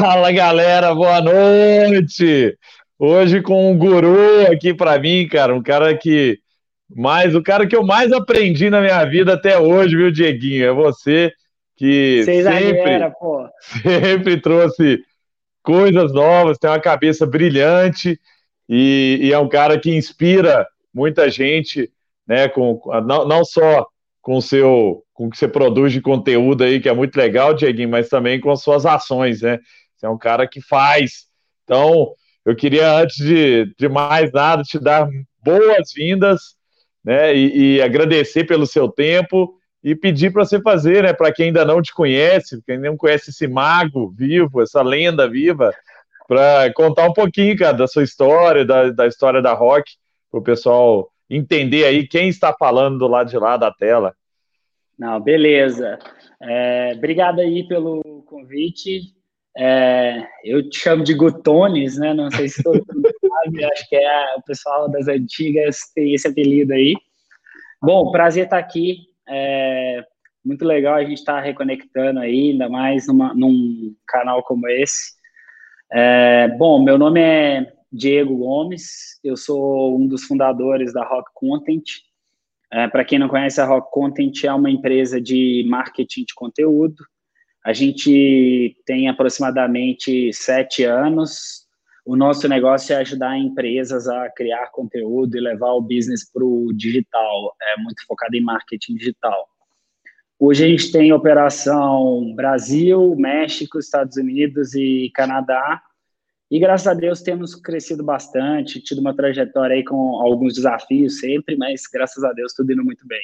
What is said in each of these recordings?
Fala galera, boa noite! Hoje com um guru aqui para mim, cara, um cara que mais, o cara que eu mais aprendi na minha vida até hoje, viu, Dieguinho? É você que sempre, sempre trouxe coisas novas, tem uma cabeça brilhante e, e, é um cara que inspira muita gente, né? Com, não, não só com o seu com o que você produz de conteúdo aí, que é muito legal, Dieguinho, mas também com as suas ações, né? Você é um cara que faz. Então, eu queria, antes de, de mais nada, te dar boas-vindas, né? E, e, agradecer pelo seu tempo e pedir para você fazer, né? Para quem ainda não te conhece, quem não conhece esse mago vivo, essa lenda viva, para contar um pouquinho, cara, da sua história, da, da história da rock, para o pessoal entender aí quem está falando do lado de lá da tela. Não, beleza. É, obrigado aí pelo convite. É, eu te chamo de Gutones, né? Não sei se todo mundo sabe, acho que é o pessoal das antigas tem esse apelido aí. Bom, prazer estar aqui. É, muito legal a gente estar reconectando aí, ainda mais numa, num canal como esse. É, bom, meu nome é Diego Gomes, eu sou um dos fundadores da Rock Content. É, Para quem não conhece, a Rock Content é uma empresa de marketing de conteúdo. A gente tem aproximadamente sete anos. O nosso negócio é ajudar empresas a criar conteúdo e levar o business para o digital, é muito focado em marketing digital. Hoje a gente tem operação Brasil, México, Estados Unidos e Canadá. E graças a Deus temos crescido bastante, tido uma trajetória aí com alguns desafios sempre, mas graças a Deus tudo indo muito bem.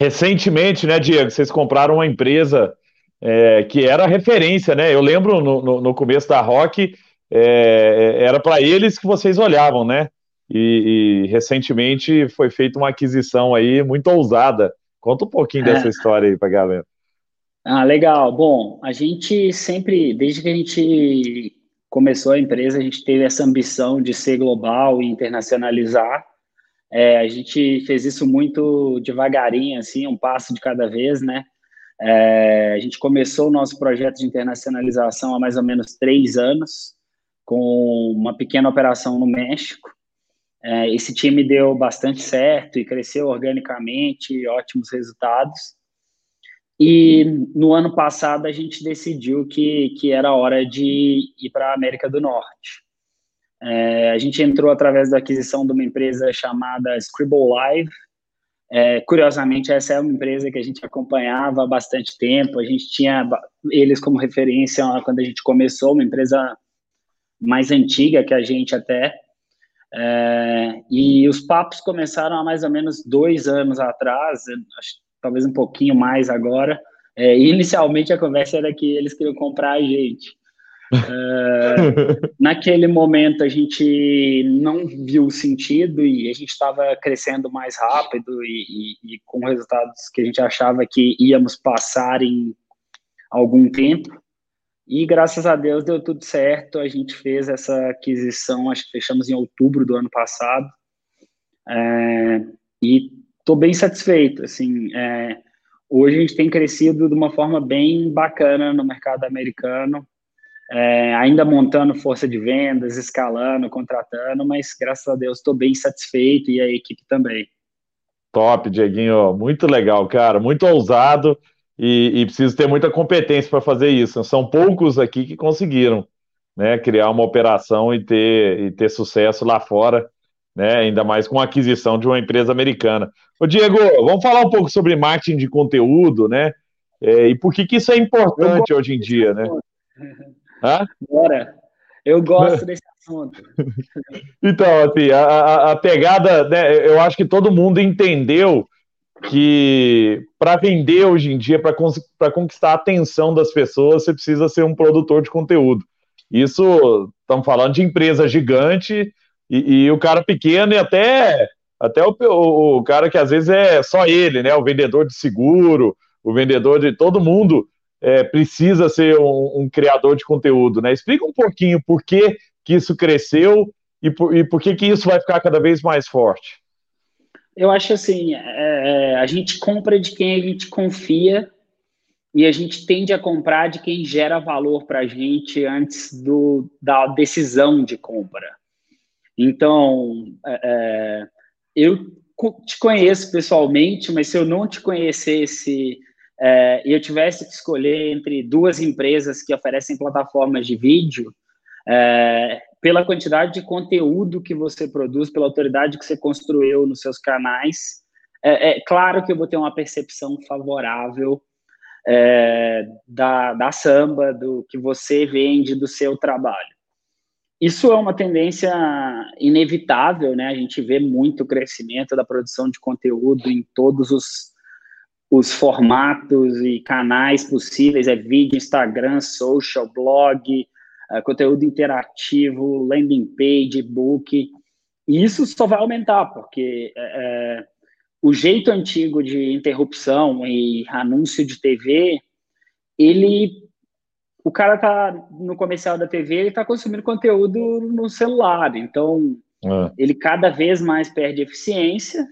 Recentemente, né, Diego, vocês compraram uma empresa é, que era referência, né? Eu lembro no, no, no começo da Rock, é, era para eles que vocês olhavam, né? E, e, recentemente foi feita uma aquisição aí muito ousada. Conta um pouquinho dessa é. história aí para galera. Ah, legal. Bom, a gente sempre, desde que a gente começou a empresa, a gente teve essa ambição de ser global e internacionalizar. É, a gente fez isso muito devagarinho, assim, um passo de cada vez, né? É, a gente começou o nosso projeto de internacionalização há mais ou menos três anos, com uma pequena operação no México. É, esse time deu bastante certo e cresceu organicamente, ótimos resultados. E no ano passado a gente decidiu que, que era hora de ir para a América do Norte. É, a gente entrou através da aquisição de uma empresa chamada Scribble Live. É, curiosamente, essa é uma empresa que a gente acompanhava há bastante tempo. A gente tinha eles como referência quando a gente começou, uma empresa mais antiga que a gente até. É, e os papos começaram há mais ou menos dois anos atrás, acho talvez um pouquinho mais agora. É, inicialmente a conversa era que eles queriam comprar a gente. É, naquele momento a gente não viu o sentido e a gente estava crescendo mais rápido e, e, e, com resultados que a gente achava que íamos passar em algum tempo. E graças a Deus deu tudo certo. A gente fez essa aquisição, acho que fechamos em outubro do ano passado. É, e estou bem satisfeito. Assim, é, hoje a gente tem crescido de uma forma bem bacana no mercado americano, é, ainda montando força de vendas, escalando, contratando, mas graças a Deus estou bem satisfeito e a equipe também. Top, Dieguinho, muito legal, cara, muito ousado e, e preciso ter muita competência para fazer isso. São poucos aqui que conseguiram, né, criar uma operação e ter, e ter sucesso lá fora né? Ainda mais com a aquisição de uma empresa americana. Ô, Diego, vamos falar um pouco sobre marketing de conteúdo, né? É, e por que, que isso é importante hoje em dia, né? Hã? Bora. Eu gosto desse assunto. então, assim, a, a, a pegada, né? Eu acho que todo mundo entendeu que para vender hoje em dia, para conquistar a atenção das pessoas, você precisa ser um produtor de conteúdo. Isso, estamos falando de empresa gigante e, e, o cara pequeno e até, até o, o, o, cara que às vezes é só ele, né? O vendedor de seguro, o vendedor de todo mundo é, precisa ser um, um, criador de conteúdo, né? Explica um pouquinho por que, que isso cresceu e por, e por que, que isso vai ficar cada vez mais forte. Eu acho assim, é, é a gente compra de quem a gente confia e a gente tende a comprar de quem gera valor para a gente antes do, da decisão de compra. Então, é, é eu te conheço pessoalmente, mas se eu não te conhecesse é, e eu tivesse que escolher entre duas empresas que oferecem plataformas de vídeo, é, pela quantidade de conteúdo que você produz, pela autoridade que você construiu nos seus canais, é, é claro que eu vou ter uma percepção favorável é, da, da samba, do que você vende, do seu trabalho. Isso é uma tendência inevitável, né? A gente vê muito crescimento da produção de conteúdo em todos os, os formatos e canais possíveis, é vídeo, Instagram, social, blog, uh, conteúdo interativo, landing page, book. E isso só vai aumentar, porque é, o jeito antigo de interrupção e anúncio de TV, ele o cara tá no comercial da TV, ele tá consumindo conteúdo no celular, então é. ele cada vez mais perde eficiência.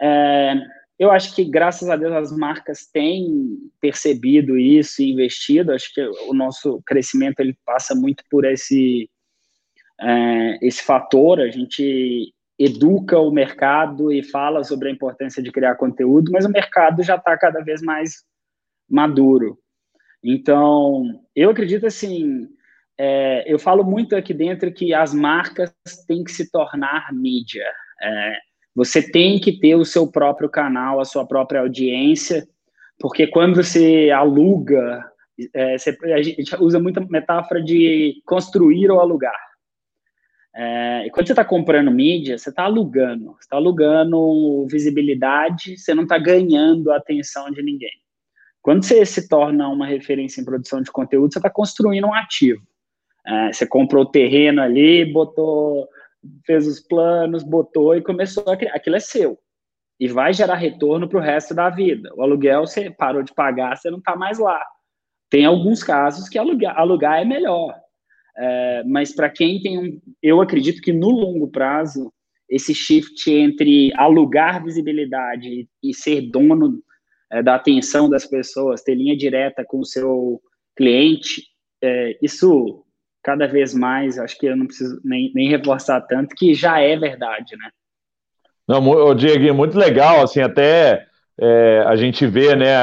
É, eu acho que, graças a Deus, as marcas têm percebido isso e investido. Acho que o nosso crescimento ele passa muito por esse, é, esse fator. A gente educa o mercado e fala sobre a importância de criar conteúdo, mas o mercado já está cada vez mais maduro. Então, eu acredito assim, é, eu falo muito aqui dentro que as marcas têm que se tornar mídia. É, você tem que ter o seu próprio canal, a sua própria audiência, porque quando você aluga, é, você, a gente usa muita metáfora de construir ou alugar. É, e quando você está comprando mídia, você está alugando. Você está alugando visibilidade, você não está ganhando a atenção de ninguém. Quando você se torna uma referência em produção de conteúdo, você está construindo um ativo. É, você comprou o terreno ali, botou, fez os planos, botou e começou a criar. Aquilo é seu. E vai gerar retorno para o resto da vida. O aluguel, você parou de pagar, você não está mais lá. Tem alguns casos que alugar, alugar é melhor. É, mas para quem tem um. Eu acredito que no longo prazo, esse shift entre alugar visibilidade e, ser dono é, da atenção das pessoas, ter linha direta com o seu cliente, é, isso cada vez mais, acho que eu não preciso nem, nem reforçar tanto, que já é verdade, né? Não, Diego, é muito legal, assim, até é, a gente vê, né,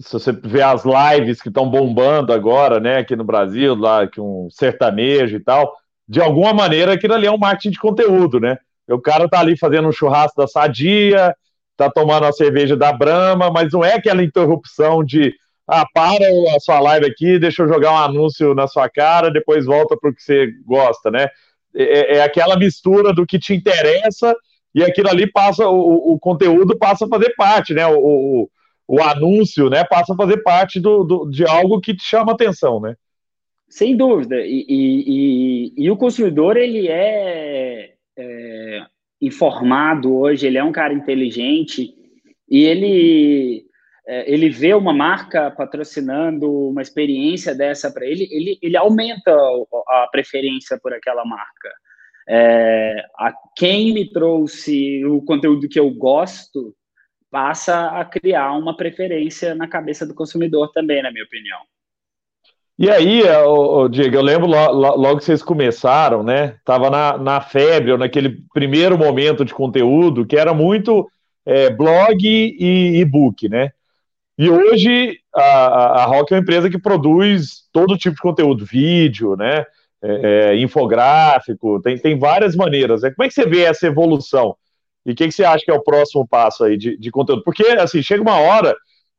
se você vê as lives que estão bombando agora, né, aqui no Brasil, lá, que um sertanejo e tal, de alguma maneira aquilo ali é um marketing de conteúdo, né? O cara tá ali fazendo um churrasco da Sadia, tá tomando a cerveja da Brama, mas não é aquela interrupção de ah, para a sua live aqui, deixa eu jogar um anúncio na sua cara, depois volta para o que você gosta, né? É, é, aquela mistura do que te interessa e aquilo ali passa, o, o conteúdo passa a fazer parte, né? O, o, o anúncio, né? Passa a fazer parte do, do, de algo que te chama atenção, né? Sem dúvida. E, e, e, e o consumidor, ele é, é informado hoje, ele é um cara inteligente e ele é, ele vê uma marca patrocinando uma experiência dessa para ele, ele, ele aumenta a preferência por aquela marca. É, a quem me trouxe o conteúdo que eu gosto passa a criar uma preferência na cabeça do consumidor também, na minha opinião. E aí, o, Diego, eu lembro logo que vocês começaram, né? Tava na, na febre, naquele primeiro momento de conteúdo, que era muito é, blog e e-book, né? E hoje a, a Rock é uma empresa que produz todo tipo de conteúdo, vídeo, né? É, é, infográfico, tem, tem várias maneiras. Né? Como é que você vê essa evolução? E o que, que, você acha que é o próximo passo aí de, de conteúdo? Porque, assim, chega uma hora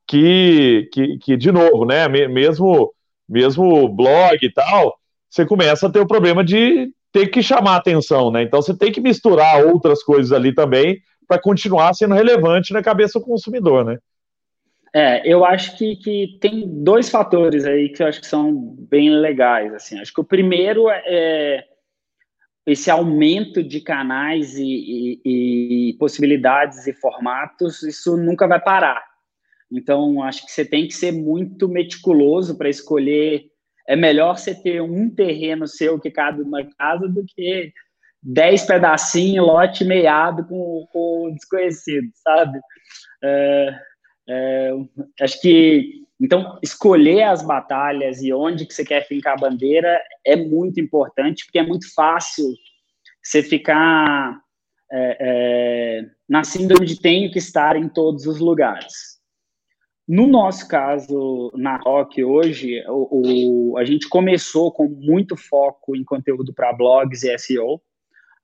que, que, que de novo, né? Mesmo mesmo blog e tal, você começa a ter o problema de ter que chamar atenção, né? Então você tem que misturar outras coisas ali também para continuar sendo relevante na cabeça do consumidor, né? É, eu acho que, que tem dois fatores aí que eu acho que são bem legais, assim. Acho que o primeiro é, é esse aumento de canais e, e, e possibilidades e formatos, isso nunca vai parar. Então, acho que você tem que ser muito meticuloso para escolher. É melhor você ter um terreno seu que cabe numa casa do que dez pedacinhos, lote meiado com, com desconhecido, sabe? É, é, acho que Então, escolher as batalhas e onde que você quer fincar a bandeira é muito importante, porque é muito fácil você ficar é, é, na síndrome de tenho que estar em todos os lugares. No nosso caso, na Rock, hoje, o, o, a gente começou com muito foco em conteúdo para blogs e SEO.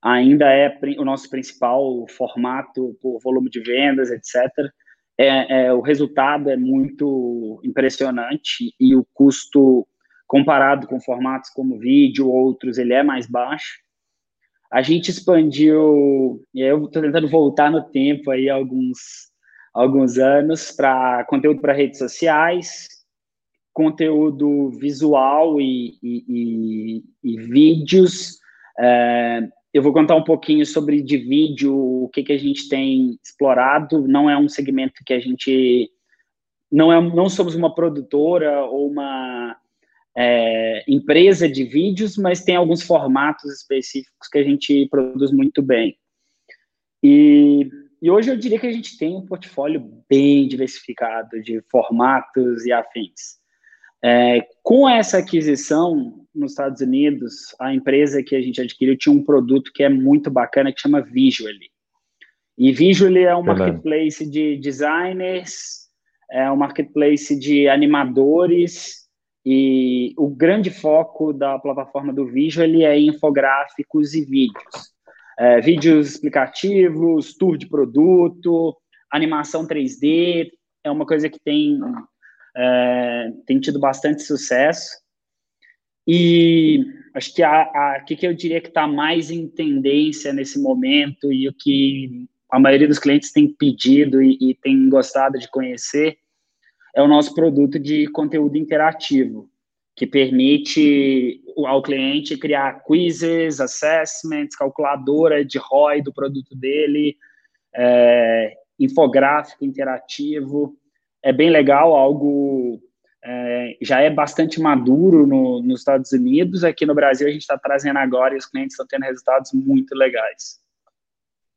Ainda é o nosso principal formato por volume de vendas, etc é, é, o resultado é muito impressionante e o custo comparado com formatos como vídeo ou outros, ele é mais baixo. A gente expandiu, e eu estou tentando voltar no tempo aí alguns, alguns anos para conteúdo para redes sociais, conteúdo visual e, e, e, e vídeos, é, eu vou contar um pouquinho sobre de vídeo, o que, que a gente tem explorado. Não é um segmento que a gente. Não, é, não somos uma produtora ou uma é, empresa de vídeos, mas tem alguns formatos específicos que a gente produz muito bem. E, e hoje eu diria que a gente tem um portfólio bem diversificado de formatos e afins. É, com essa aquisição nos Estados Unidos, a empresa que a gente adquiriu tinha um produto que é muito bacana que chama Visually. E Visually é um marketplace de designers, é um marketplace de animadores e o grande foco da plataforma do Visually é infográficos e vídeos. É, vídeos explicativos, tour de produto, animação 3D, é uma coisa que tem é, tem tido bastante sucesso. E acho que a, que, que eu diria que está mais em tendência nesse momento e o que a maioria dos clientes tem pedido e, e tem gostado de conhecer é o nosso produto de conteúdo interativo, que permite ao cliente criar quizzes, assessments, calculadora de ROI do produto dele, é, infográfico interativo é bem legal, algo é, já é bastante maduro no, nos Estados Unidos. Aqui no Brasil a gente está trazendo agora e os clientes estão tendo resultados muito legais.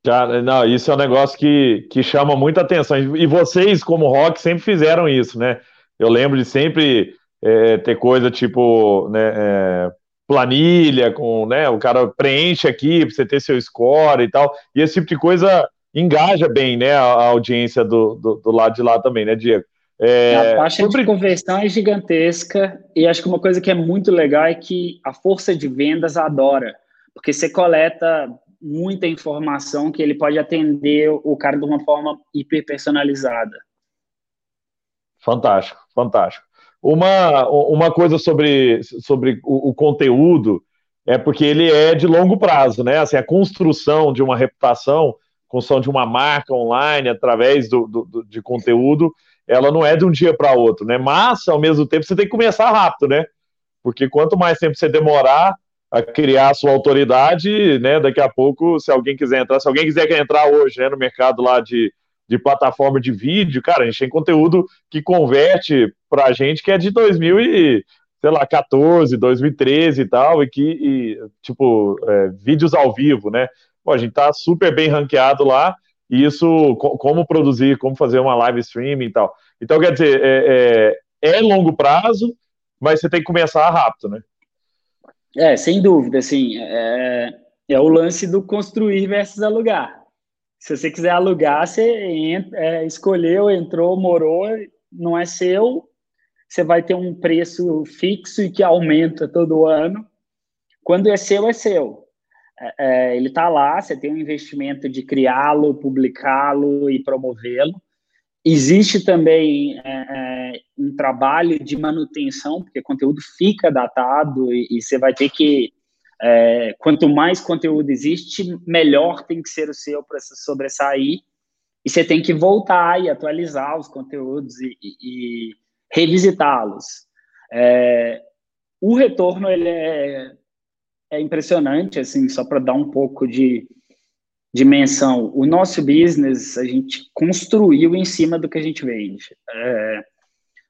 Cara, não, isso é um negócio que, que chama muita atenção. E vocês, como rock, sempre fizeram isso, né? Eu lembro de sempre é, ter coisa tipo né, é, planilha, com, né, o cara preenche aqui para você ter seu score e tal. E esse tipo de coisa engaja bem, né, a, a audiência do, do, do, lado de lá também, né, Diego? É, a taxa sobre... de conversão é gigantesca e acho que uma coisa que é muito legal é que a força de vendas adora, porque você coleta muita informação que ele pode atender o cara de uma forma hiper personalizada. Fantástico, fantástico. Uma, uma coisa sobre, sobre o, o conteúdo é porque ele é de longo prazo, né? Assim, a construção de uma reputação construção de uma marca online através do, do, do de conteúdo, ela não é de um dia para outro, né? Mas, ao mesmo tempo, você tem que começar rápido, né? Porque quanto mais tempo você demorar a criar a sua autoridade, né? Daqui a pouco, se alguém quiser entrar, se alguém quiser entrar hoje né, no mercado lá de, de plataforma de vídeo, cara, a gente tem conteúdo que converte para a gente que é de 2000 e, sei lá, 14, 2013 e tal, e que, e, tipo, é, vídeos ao vivo, né? Pô, a gente tá super bem ranqueado lá, e isso, como produzir, como fazer uma live streaming e tal. Então, quer dizer, é, é, é longo prazo, mas você tem que começar rápido, né? É, sem dúvida, assim, é, é o lance do construir versus alugar. Se você quiser alugar, você entra, é, escolheu, entrou, morou, não é seu, você vai ter um preço fixo e que aumenta todo ano. Quando é seu, é seu. É, é, ele está lá, você tem um investimento de criá-lo, publicá-lo e promovê-lo. Existe também é, é, um trabalho de manutenção, porque conteúdo fica datado e, e você vai ter que. É, quanto mais conteúdo existe, melhor tem que ser o seu para se sobressair. E você tem que voltar e atualizar os conteúdos e, e, e revisitá-los. É, o retorno ele é é impressionante, assim, só para dar um pouco de dimensão. O nosso business, a gente construiu em cima do que a gente vende. É,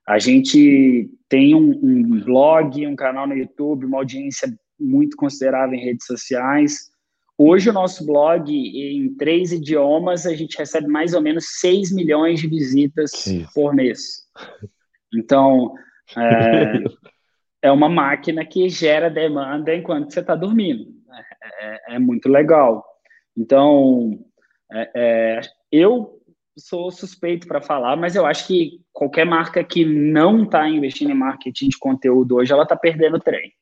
a gente tem um, um, blog, um canal no YouTube, uma audiência muito considerável em redes sociais. Hoje, o nosso blog, em três idiomas, a gente recebe mais ou menos 6 milhões de visitas Sim. por mês. Então, é, é uma máquina que gera demanda enquanto você está dormindo. É, é, é, muito legal. Então, é, é eu sou suspeito para falar, mas eu acho que qualquer marca que não está investindo em marketing de conteúdo hoje, ela está perdendo o trem.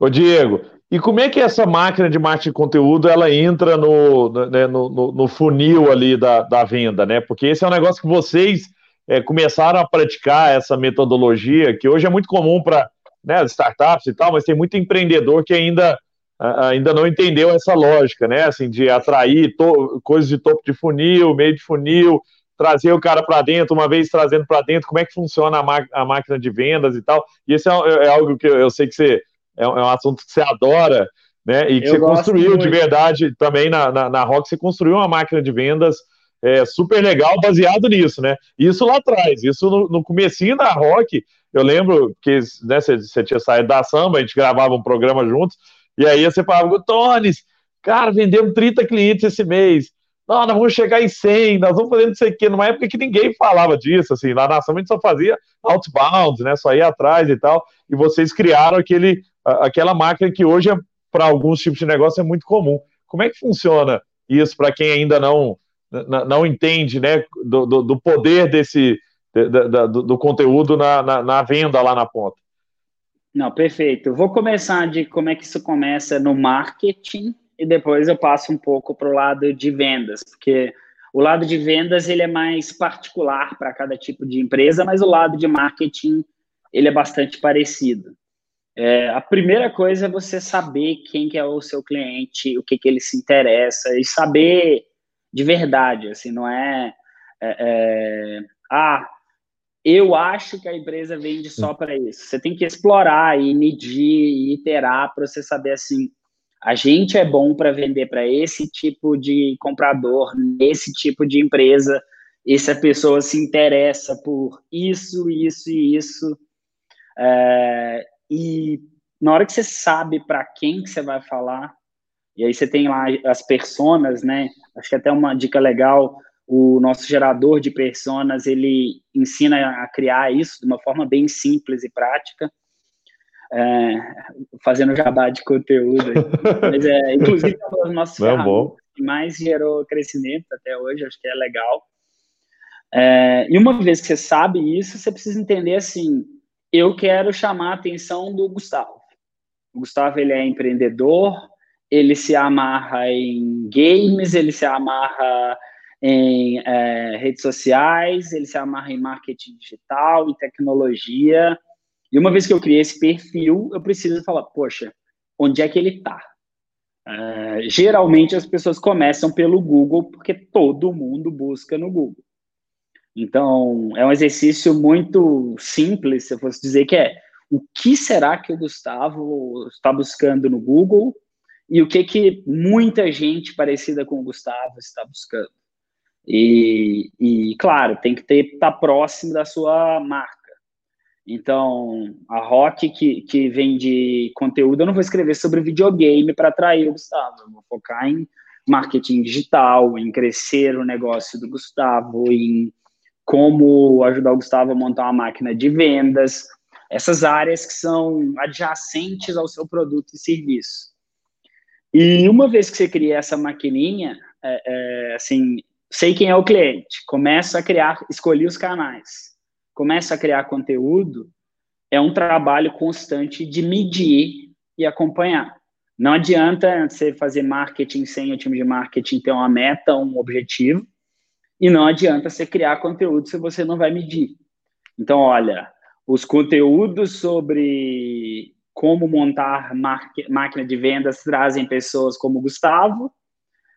Ô Diego, e como é que essa máquina de marketing de conteúdo ela entra no, né, no, no, no, funil ali da, da venda, né? Porque esse é um negócio que vocês é, começaram a praticar essa metodologia, que hoje é muito comum para né, startups e tal, mas tem muito empreendedor que ainda, ainda não entendeu essa lógica, né? Assim, de atrair coisas de topo de funil, meio de funil, trazer o cara para dentro, uma vez trazendo para dentro, como é que funciona a, a, máquina de vendas e tal. E isso é, é algo que eu sei que você é, é um assunto que você adora, né? E que eu você construiu muito. de verdade também na, na, na Rock, você construiu uma máquina de vendas é, super legal baseado nisso, né? Isso lá atrás, isso no, no comecinho da Rock, eu lembro que né, você, tinha saído da samba, a gente gravava um programa juntos, e aí você falava, Tones, cara, vendemos 30 clientes esse mês. Não, nós vamos chegar em 100, nós vamos fazer não sei o quê, numa época que ninguém falava disso, assim, lá na samba a gente só fazia outbound, né, só ia atrás e tal, e vocês criaram aquele aquela máquina que hoje, é, para alguns tipos de negócio, é muito comum. Como é que funciona isso para quem ainda não, não entende né, do, do poder desse do, do conteúdo na, na, na, venda lá na ponta? Não, perfeito. vou começar de como é que isso começa no marketing e depois eu passo um pouco para o lado de vendas, porque o lado de vendas ele é mais particular para cada tipo de empresa, mas o lado de marketing ele é bastante parecido. É, a primeira coisa é você saber quem que é o seu cliente, o que, que ele se interessa, e saber de verdade, assim, não é, é, é ah, eu acho que a empresa vende só para isso. Você tem que explorar e medir e iterar para você saber assim, a gente é bom para vender para esse tipo de comprador, nesse tipo de empresa, essa pessoa se interessa por isso, isso e isso. É, e na hora que você sabe para quem que você vai falar, e aí você tem lá as personas, né? Acho que até uma dica legal, o nosso gerador de personas, ele ensina a criar isso de uma forma bem simples e prática. É, fazendo jabá de conteúdo. Mas é, inclusive, é das nossas Não, bom. que mais gerou crescimento até hoje, acho que é legal. É, e uma vez que você sabe isso, você precisa entender assim, eu quero chamar a atenção do Gustavo. O Gustavo ele é empreendedor, ele se amarra em games, ele se amarra em é, redes sociais, ele se amarra em marketing digital, em tecnologia. E uma vez que eu criei esse perfil, eu preciso falar, poxa, onde é que ele está? É, geralmente as pessoas começam pelo Google, porque todo mundo busca no Google. Então, é um exercício muito simples, se eu fosse dizer que é o que será que o Gustavo está buscando no Google e o que que muita gente parecida com o Gustavo está buscando. E, e claro, tem que estar tá próximo da sua marca. Então, a Rock que, que vende conteúdo, eu não vou escrever sobre videogame para atrair o Gustavo, eu vou focar em marketing digital, em crescer o negócio do Gustavo, em como ajudar o Gustavo a montar uma máquina de vendas, essas áreas que são adjacentes ao seu produto e serviço. E uma vez que você cria essa maquininha, é, é, assim, sei quem é o cliente, começa a criar, escolher os canais, começa a criar conteúdo, é um trabalho constante de medir e acompanhar. Não adianta você fazer marketing sem o time de marketing ter uma meta, um objetivo, e não adianta você criar conteúdo se você não vai medir. Então, olha, os conteúdos sobre como montar máquina de vendas trazem pessoas como Gustavo,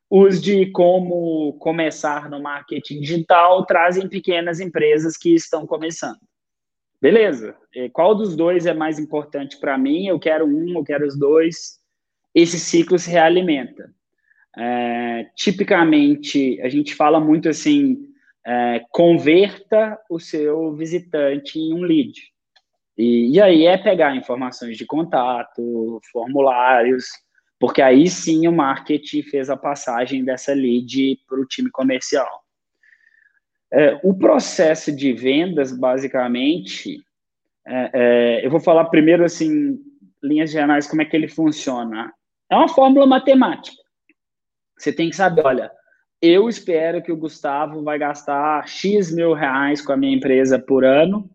os de como começar no marketing digital trazem pequenas empresas que estão começando. Beleza. Qual dos dois é mais importante para mim? Eu quero um, eu quero os dois. Esse ciclo se realimenta. É, tipicamente, a gente fala muito assim: é, converta o seu visitante em um lead. E, e aí é pegar informações de contato, formulários, porque aí sim o marketing fez a passagem dessa lead para o time comercial. É, o processo de vendas, basicamente, é, é, eu vou falar primeiro, assim, linhas gerais, como é que ele funciona. É uma fórmula matemática. Você tem que saber, olha, eu espero que o Gustavo vai gastar X mil reais com a minha empresa por ano.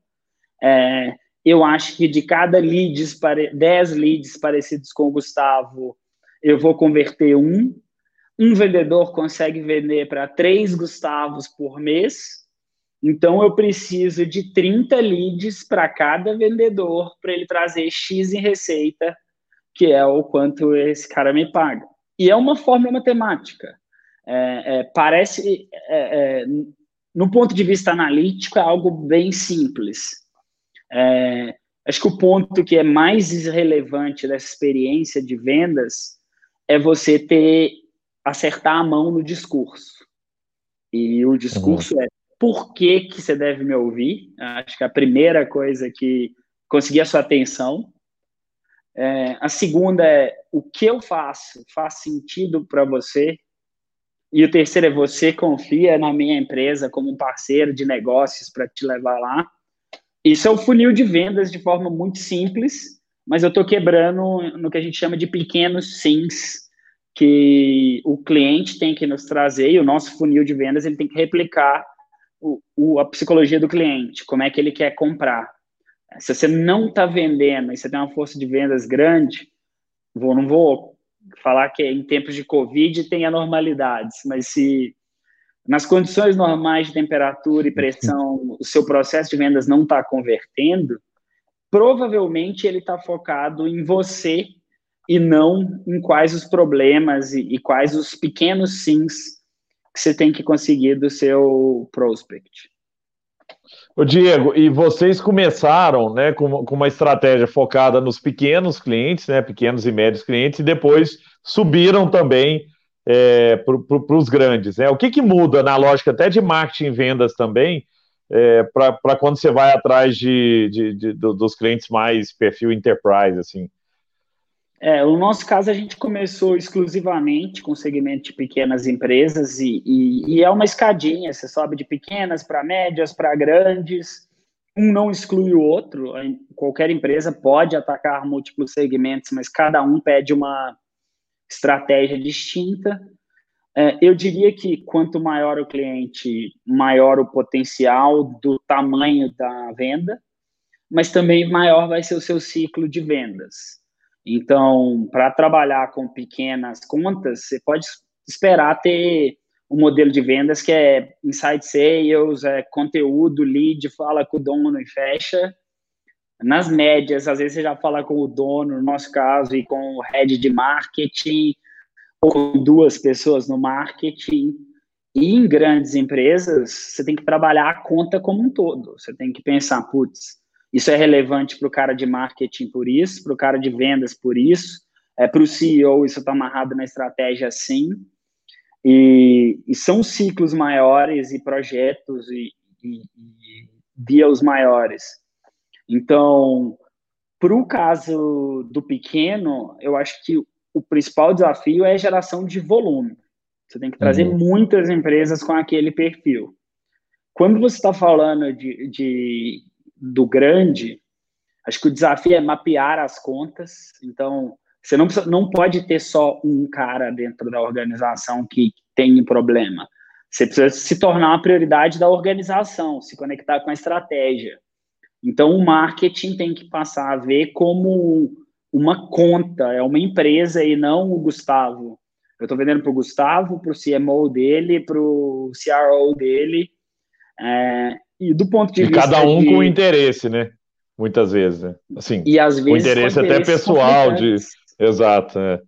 É, eu acho que de cada leads, 10 leads parecidos com o Gustavo, eu vou converter um. Um vendedor consegue vender para três Gustavos por mês. Então, eu preciso de 30 leads para cada vendedor para ele trazer X em receita, que é o quanto esse cara me paga. E é uma fórmula matemática. É, é, parece, é, é, no ponto de vista analítico, é algo bem simples. É, acho que o ponto que é mais relevante dessa experiência de vendas é você ter acertar a mão no discurso. E o discurso uhum. é por que, que você deve me ouvir? Acho que a primeira coisa que conseguir a sua atenção. É, a segunda é o que eu faço faz sentido para você e o terceiro é você confia na minha empresa como um parceiro de negócios para te levar lá. Isso é o funil de vendas de forma muito simples, mas eu estou quebrando no que a gente chama de pequenos sims que o cliente tem que nos trazer e o nosso funil de vendas ele tem que replicar o, o, a psicologia do cliente, como é que ele quer comprar. Se você não está vendendo e você tem uma força de vendas grande, vou, não vou falar que em tempos de Covid tem anormalidades, mas se nas condições normais de temperatura e pressão o seu processo de vendas não está convertendo, provavelmente ele está focado em você e não em quais os problemas e, e quais os pequenos sims que você tem que conseguir do seu prospect. O Diego, e vocês começaram né, com, com, uma estratégia focada nos pequenos clientes, né, pequenos e médios clientes, e depois subiram também é, para os grandes. Né? O que, que muda na lógica até de marketing e vendas também, é, para quando você vai atrás de, de, de, dos clientes mais perfil enterprise, assim? É, no nosso caso, a gente começou exclusivamente com segmento de pequenas empresas e, e, e é uma escadinha, você sobe de pequenas para médias, para grandes, um não exclui o outro, qualquer empresa pode atacar múltiplos segmentos, mas cada um pede uma estratégia distinta. É, eu diria que quanto maior o cliente, maior o potencial do tamanho da venda, mas também maior vai ser o seu ciclo de vendas. Então, para trabalhar com pequenas contas, você pode esperar ter um modelo de vendas que é inside sales, é conteúdo, lead, fala com o dono e fecha. Nas médias, às vezes você já fala com o dono, no nosso caso, e com o head de marketing, ou com duas pessoas no marketing. E em grandes empresas, você tem que trabalhar a conta como um todo. Você tem que pensar, putz, isso é relevante para o cara de marketing por isso, para o cara de vendas por isso, é, para o CEO isso está amarrado na estratégia sim. E, e, são ciclos maiores e projetos e, e, e deals maiores. Então, para o caso do pequeno, eu acho que o principal desafio é a geração de volume. Você tem que trazer uhum. muitas empresas com aquele perfil. Quando você está falando de, de do grande, acho que o desafio é mapear as contas. Então, você não, precisa, não pode ter só um cara dentro da organização que tem problema. Você precisa se tornar uma prioridade da organização, se conectar com a estratégia. Então, o marketing tem que passar a ver como uma conta, é uma empresa e não o Gustavo. Eu estou vendendo para o Gustavo, para o CMO dele, para o CRO dele. É, e do ponto de e vista. Cada um de... com interesse, né? Muitas vezes, né? Assim, e às vezes. Com interesse até pessoal, de. Exato. É.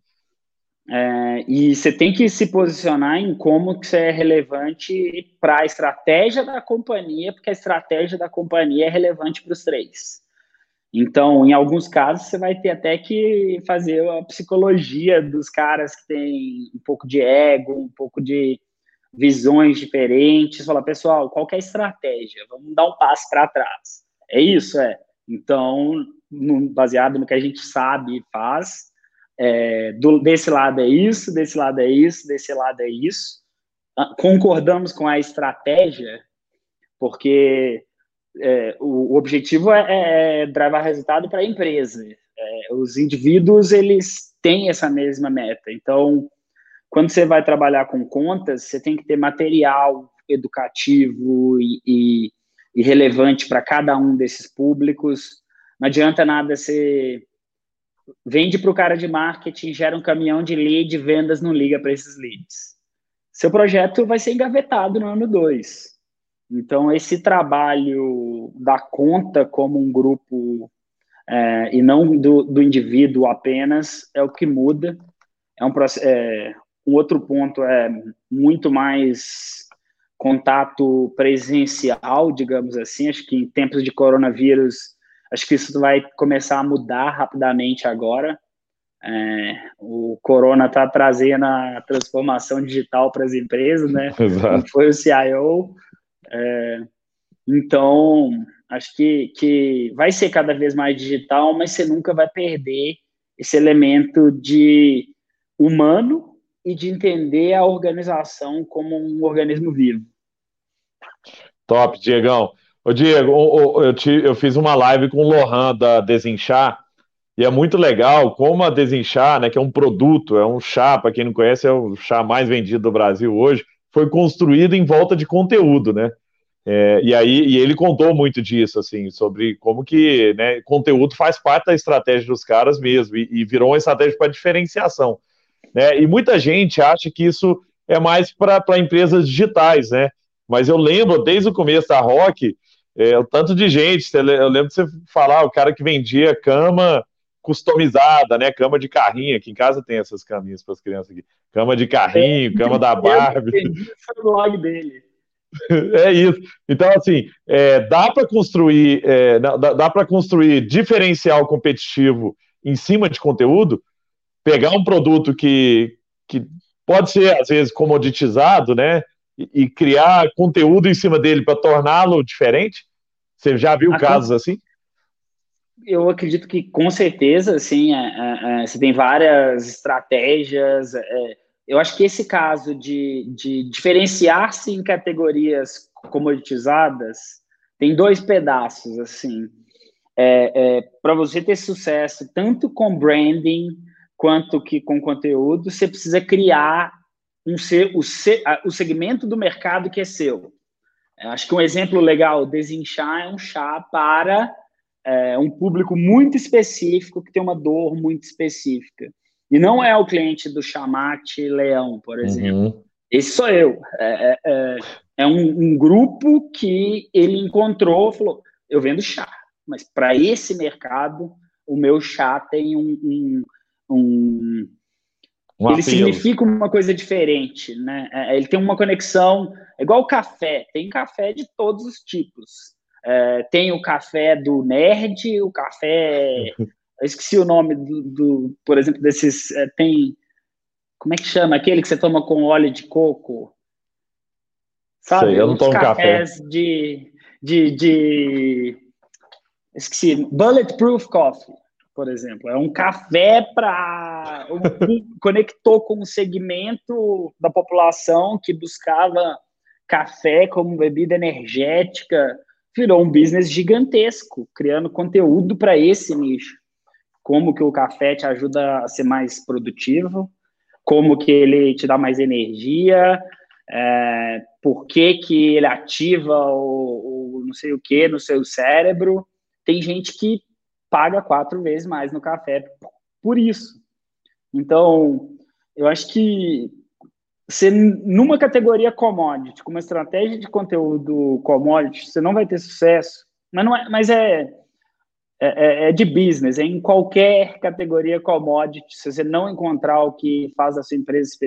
É, e você tem que se posicionar em como que você é relevante para a estratégia da companhia, porque a estratégia da companhia é relevante para os três. Então, em alguns casos, você vai ter até que fazer a psicologia dos caras que têm um pouco de ego, um pouco de visões diferentes, falar, pessoal, qual é a estratégia? Vamos dar um passo para trás. É isso, é. Então, baseado no que a gente sabe e faz, é, do, desse lado é isso, desse lado é isso, desse lado é isso. Ah, concordamos com a estratégia, porque é, o, o, objetivo é, é, é drivar resultado para a empresa. É, os indivíduos, eles têm essa mesma meta. Então, quando você vai trabalhar com contas, você tem que ter material educativo e, e, e relevante para cada um desses públicos. Não adianta nada você vende para o cara de marketing, gera um caminhão de lead, vendas não liga para esses leads. Seu projeto vai ser engavetado no ano 2. Então, esse trabalho da conta como um grupo é, e não do, do, indivíduo apenas é o que muda. É um, é, um outro ponto é muito mais contato presencial, digamos assim. Acho que em tempos de coronavírus, acho que isso vai começar a mudar rapidamente agora. É, o Corona está trazendo a transformação digital para as empresas, né? Exato. Foi o CIO. É, então, acho que, que vai ser cada vez mais digital, mas você nunca vai perder esse elemento de humano e de entender a organização como um organismo vivo. Top, Diegão. Ô, Diego, eu, te, eu fiz uma live com o Lohan da Desinchar, e é muito legal como a Desinchar, né, que é um produto, é um chá, para quem não conhece, é o chá mais vendido do Brasil hoje, foi construído em volta de conteúdo, né? É, e aí e ele contou muito disso, assim, sobre como que né, conteúdo faz parte da estratégia dos caras mesmo, e, e virou uma estratégia para diferenciação. Né? E muita gente acha que isso é mais para empresas digitais, né? Mas eu lembro, desde o começo da Rock, é, o tanto de gente, eu lembro de você falar, o cara que vendia cama customizada, né? Cama de carrinho, aqui em casa tem essas caminhas para as crianças aqui. Cama de carrinho, cama da Barbie. Eu blog dele. É isso. Então, assim, é, dá para construir, é, dá, dá para construir diferencial competitivo em cima de conteúdo, pegar um produto que, que pode ser, às vezes, comoditizado, né? E, e criar conteúdo em cima dele para torná-lo diferente. Você já viu ah, casos assim? Eu acredito que com certeza, assim, é, é, é você tem várias estratégias. É, eu acho que esse caso de, de diferenciar-se em categorias comoditizadas tem dois pedaços, assim. É, é, para você ter sucesso tanto com branding quanto que com conteúdo, você precisa criar um o, ser, o segmento do mercado que é seu. Eu acho que um exemplo legal, desinchar é um chá para é, um público muito específico que tem uma dor muito específica. E não é o cliente do chamate leão, por exemplo. Uhum. Esse sou eu. É, é, é, é um, um, grupo que ele encontrou, falou: eu vendo chá, mas para esse mercado, o meu chá tem um, um, um um ele apelo. significa uma coisa diferente, né? É, ele tem uma conexão, é igual o café, tem café de todos os tipos. É, tem o café do nerd, o café Eu esqueci o nome do, do por exemplo, desses. É, tem. Como é que chama? Aquele que você toma com óleo de coco? Sabe? Sei, eu não tomo café. De, de, de. Esqueci. Bulletproof Coffee, por exemplo. É um café para. conectou com um segmento da população que buscava café como bebida energética. Virou um business gigantesco, criando conteúdo para esse nicho como que o café te ajuda a ser mais produtivo, como que ele te dá mais energia, é, por que, que ele ativa o, o, não sei o que no seu cérebro. Tem gente que paga quatro vezes mais no café por isso. Então, eu acho que você, numa categoria commodity, com uma estratégia de conteúdo commodity, você não vai ter sucesso. Mas, não é, mas é, é, é, é, de business, é em qualquer categoria commodity. Se você não encontrar o que faz a sua empresa espe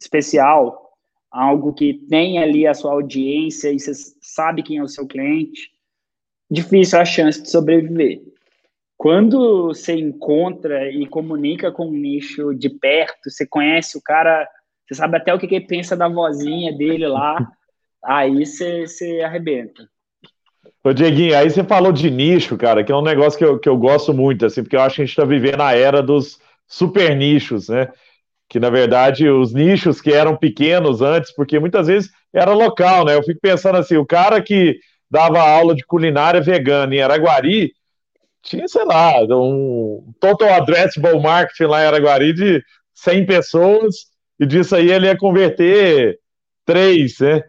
especial, algo que tem ali a sua audiência e você sabe quem é o seu cliente, difícil a chance de sobreviver. Quando você encontra e comunica com um nicho de perto, você conhece o cara, você sabe até o que, que ele pensa da vozinha dele lá, aí você, você arrebenta. Ô, Dieguinho, aí você falou de nicho, cara, que é um negócio que eu, que eu gosto muito, assim, porque eu acho que a gente está vivendo a era dos super nichos, né? que na verdade os nichos que eram pequenos antes, porque muitas vezes era local, né? Eu fico pensando assim, o cara que dava aula de culinária vegana em Araguari tinha, sei lá, um total addressable marketing lá em Araguari de 100 pessoas e disso aí ele ia converter três, né?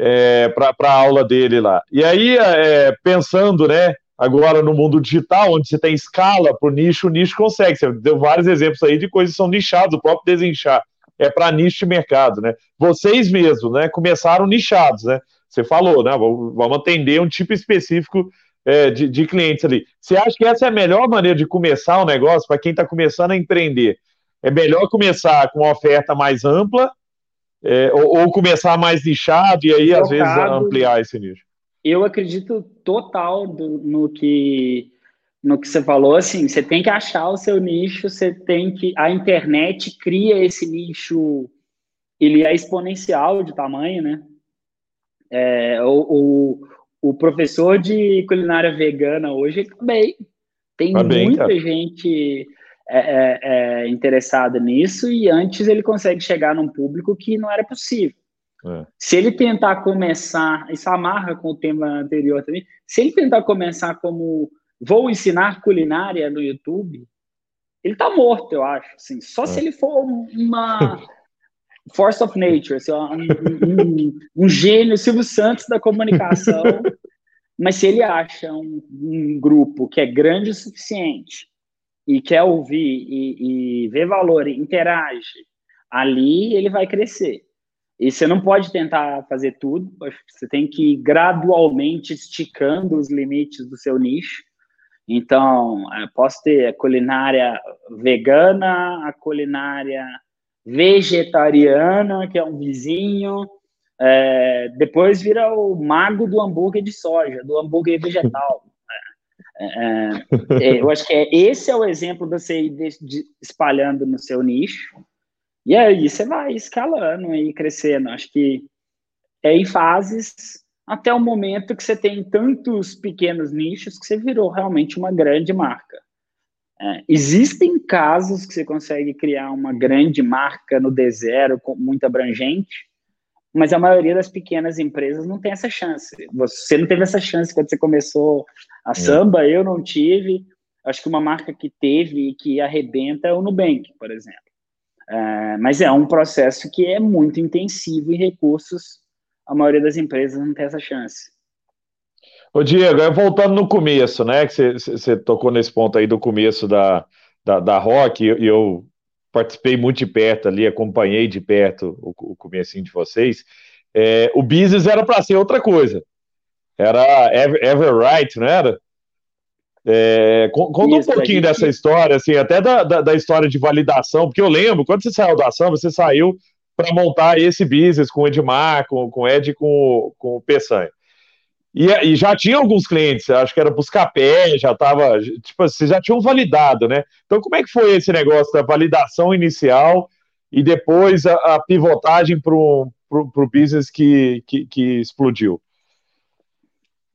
É, para a aula dele lá. E aí, é, pensando, né, agora no mundo digital, onde você tem escala para o nicho, o nicho consegue. Você deu vários exemplos aí de coisas que são nichadas, o próprio desinchar é para nicho de mercado, né? Vocês mesmos, né, começaram nichados, né? Você falou, né? Vamos atender um tipo específico é, de, de clientes ali. Você acha que essa é a melhor maneira de começar um negócio para quem está começando a empreender? É melhor começar com uma oferta mais ampla é, ou, ou, começar mais nichado e aí, às vezes, ampliar esse nicho? Eu acredito total do, no que no que você falou, assim, você tem que achar o seu nicho, você tem que a internet cria esse nicho, ele é exponencial de tamanho, né? É, o, o, o, professor de culinária vegana hoje também tem tá muita bem, gente é, é, é, interessada nisso e antes ele consegue chegar num público que não era possível. É. Se ele tentar começar, isso amarra com o tema anterior também, se ele tentar começar como vou ensinar culinária no YouTube, ele tá morto, eu acho. Assim, só se é. ele for uma force of nature, assim, um, um, um, gênio Silvio Santos da comunicação. mas se ele acha um, um, grupo que é grande o suficiente e quer ouvir e, e ver valor, e interage, ali ele vai crescer. E você não pode tentar fazer tudo, você tem que ir gradualmente esticando os limites do seu nicho então, eh, posso ter a culinária vegana, a culinária vegetariana, que é um vizinho. É, depois vira o mago do hambúrguer de soja, do hambúrguer vegetal. É, é, eu acho que é, esse é o exemplo de você ir de, de, espalhando no seu nicho. E aí você vai escalando e crescendo. Acho que é em fases até o momento que você tem tantos pequenos nichos que você virou realmente uma grande marca. É, existem casos que você consegue criar uma grande marca no D0 muito abrangente, mas a maioria das pequenas empresas não tem essa chance. Você não teve essa chance quando você começou a samba, eu não tive. Acho que uma marca que teve e que arrebenta é o Nubank, por exemplo. É, mas é um processo que é muito intensivo em recursos a maioria das empresas não tem essa chance. Ô Diego, voltando no começo, né, que você tocou nesse ponto aí do começo da, da, da Rock, e eu participei muito de perto ali, acompanhei de perto o, o comecinho de vocês, é, o business era para ser outra coisa, era ever, ever right, não era? É, conta um pouquinho dessa história, assim, até da, da, da, história de validação, porque eu lembro, quando você saiu da ação, você saiu para montar esse business com o Edmar, com, com o Ed e com, com o Peçanha. E, e, já tinha alguns clientes, acho que era Buscapé, já estava, tipo, vocês já tinham validado, né? Então, como é que foi esse negócio da validação inicial e depois a, a pivotagem para o business que, que, que explodiu?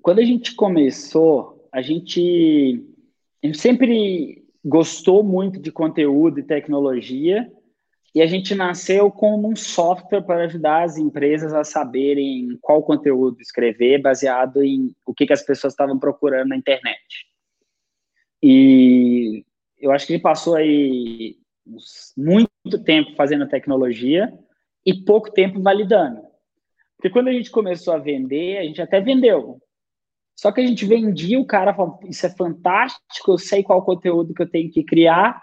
Quando a gente começou, a gente, a gente sempre gostou muito de conteúdo e tecnologia, e a gente nasceu como um software para ajudar as empresas a saberem qual conteúdo escrever, baseado em o que, que as pessoas estavam procurando na internet. E eu acho que ele passou aí muito tempo fazendo tecnologia e pouco tempo validando. Porque quando a gente começou a vender, a gente até vendeu. Só que a gente vendia, o cara falou, isso é fantástico, eu sei qual conteúdo que eu tenho que criar.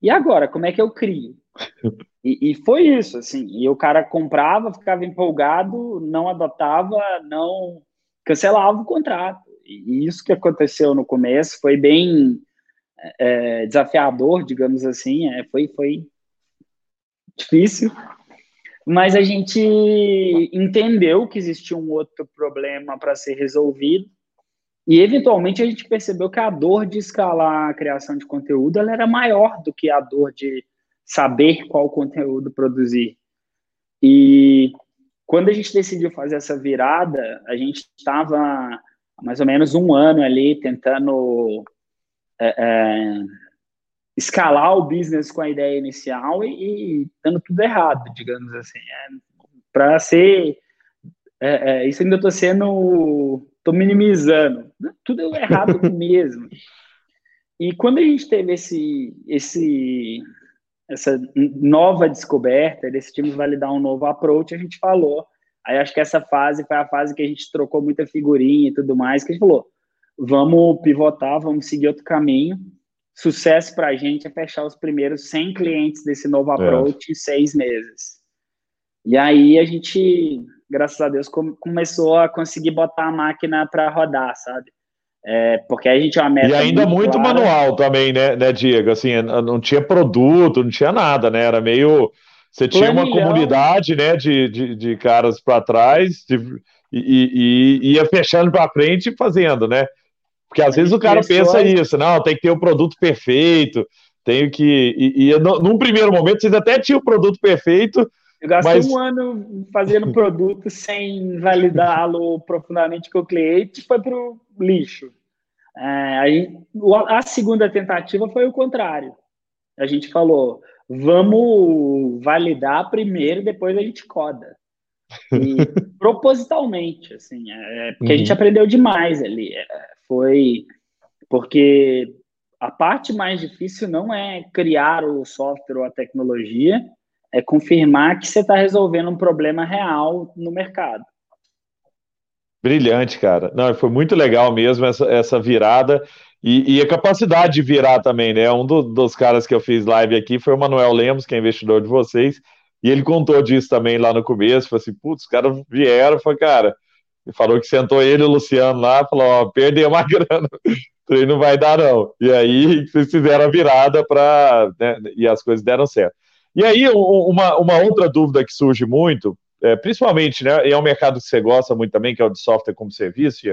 E agora, como é que eu crio? E, e, foi isso, assim. E o cara comprava, ficava empolgado, não adotava, não cancelava o contrato. E isso que aconteceu no começo foi bem é, desafiador, digamos assim. É, foi, foi difícil. Mas a gente entendeu que existia um outro problema para ser resolvido. E, eventualmente, a gente percebeu que a dor de escalar a criação de conteúdo ela era maior do que a dor de saber qual conteúdo produzir. E quando a gente decidiu fazer essa virada, a gente estava mais ou menos um ano ali tentando é, é, escalar o business com a ideia inicial e, e dando tudo errado, digamos assim. É, Para ser. É, é, isso ainda estou sendo. Estou minimizando. Tudo errado mesmo. E quando a gente teve esse, esse, essa nova descoberta, decidimos validar um novo approach, a gente falou. Aí acho que essa fase foi a fase que a gente trocou muita figurinha e tudo mais, que a gente falou, vamos pivotar, vamos seguir outro caminho sucesso para a gente é fechar os primeiros 100 clientes desse novo é. approach é. em seis meses. E aí a gente, graças a Deus, começou a conseguir botar a máquina para rodar, sabe? É, porque a gente tinha uma meta. E ainda muito, muito manual também, né, né, Diego? Assim, não tinha produto, não tinha nada, né? Era meio. Você tinha uma comunidade, né, de, de, de caras para trás de, e, e, e ia fechando para frente e fazendo, né? Porque às vezes o cara pensa isso, não, tem que ter o um produto perfeito, tenho que. E, e num primeiro momento, vocês até tinham o produto perfeito. Eu gastei mas... um ano fazendo produto sem validá-lo profundamente com o cliente, foi para o lixo. É, aí, a segunda tentativa foi o contrário. A gente falou, vamos validar primeiro, depois a gente coda. E propositalmente, assim, é, porque uhum. a gente uhum. aprendeu demais ali. É, foi porque a parte mais difícil não é criar o software ou a tecnologia, é confirmar que você está resolvendo um problema real no mercado. Brilhante, cara. Não, foi muito legal mesmo essa, essa virada e, e a capacidade de virar também, né? Um do, dos caras que eu fiz live aqui foi o Manuel Lemos, que é investidor de vocês, e ele contou disso também lá no começo. Falou assim: putz, os caras vieram, foi, cara, e falou que sentou ele e o Luciano lá, falou, ó, perdeu uma grana, treino não vai dar não. E aí vocês fizeram a virada para, né, e as coisas deram certo. E aí uma, uma outra dúvida que surge muito, é, principalmente, né, e é um mercado que você gosta muito também, que é o de software como serviço,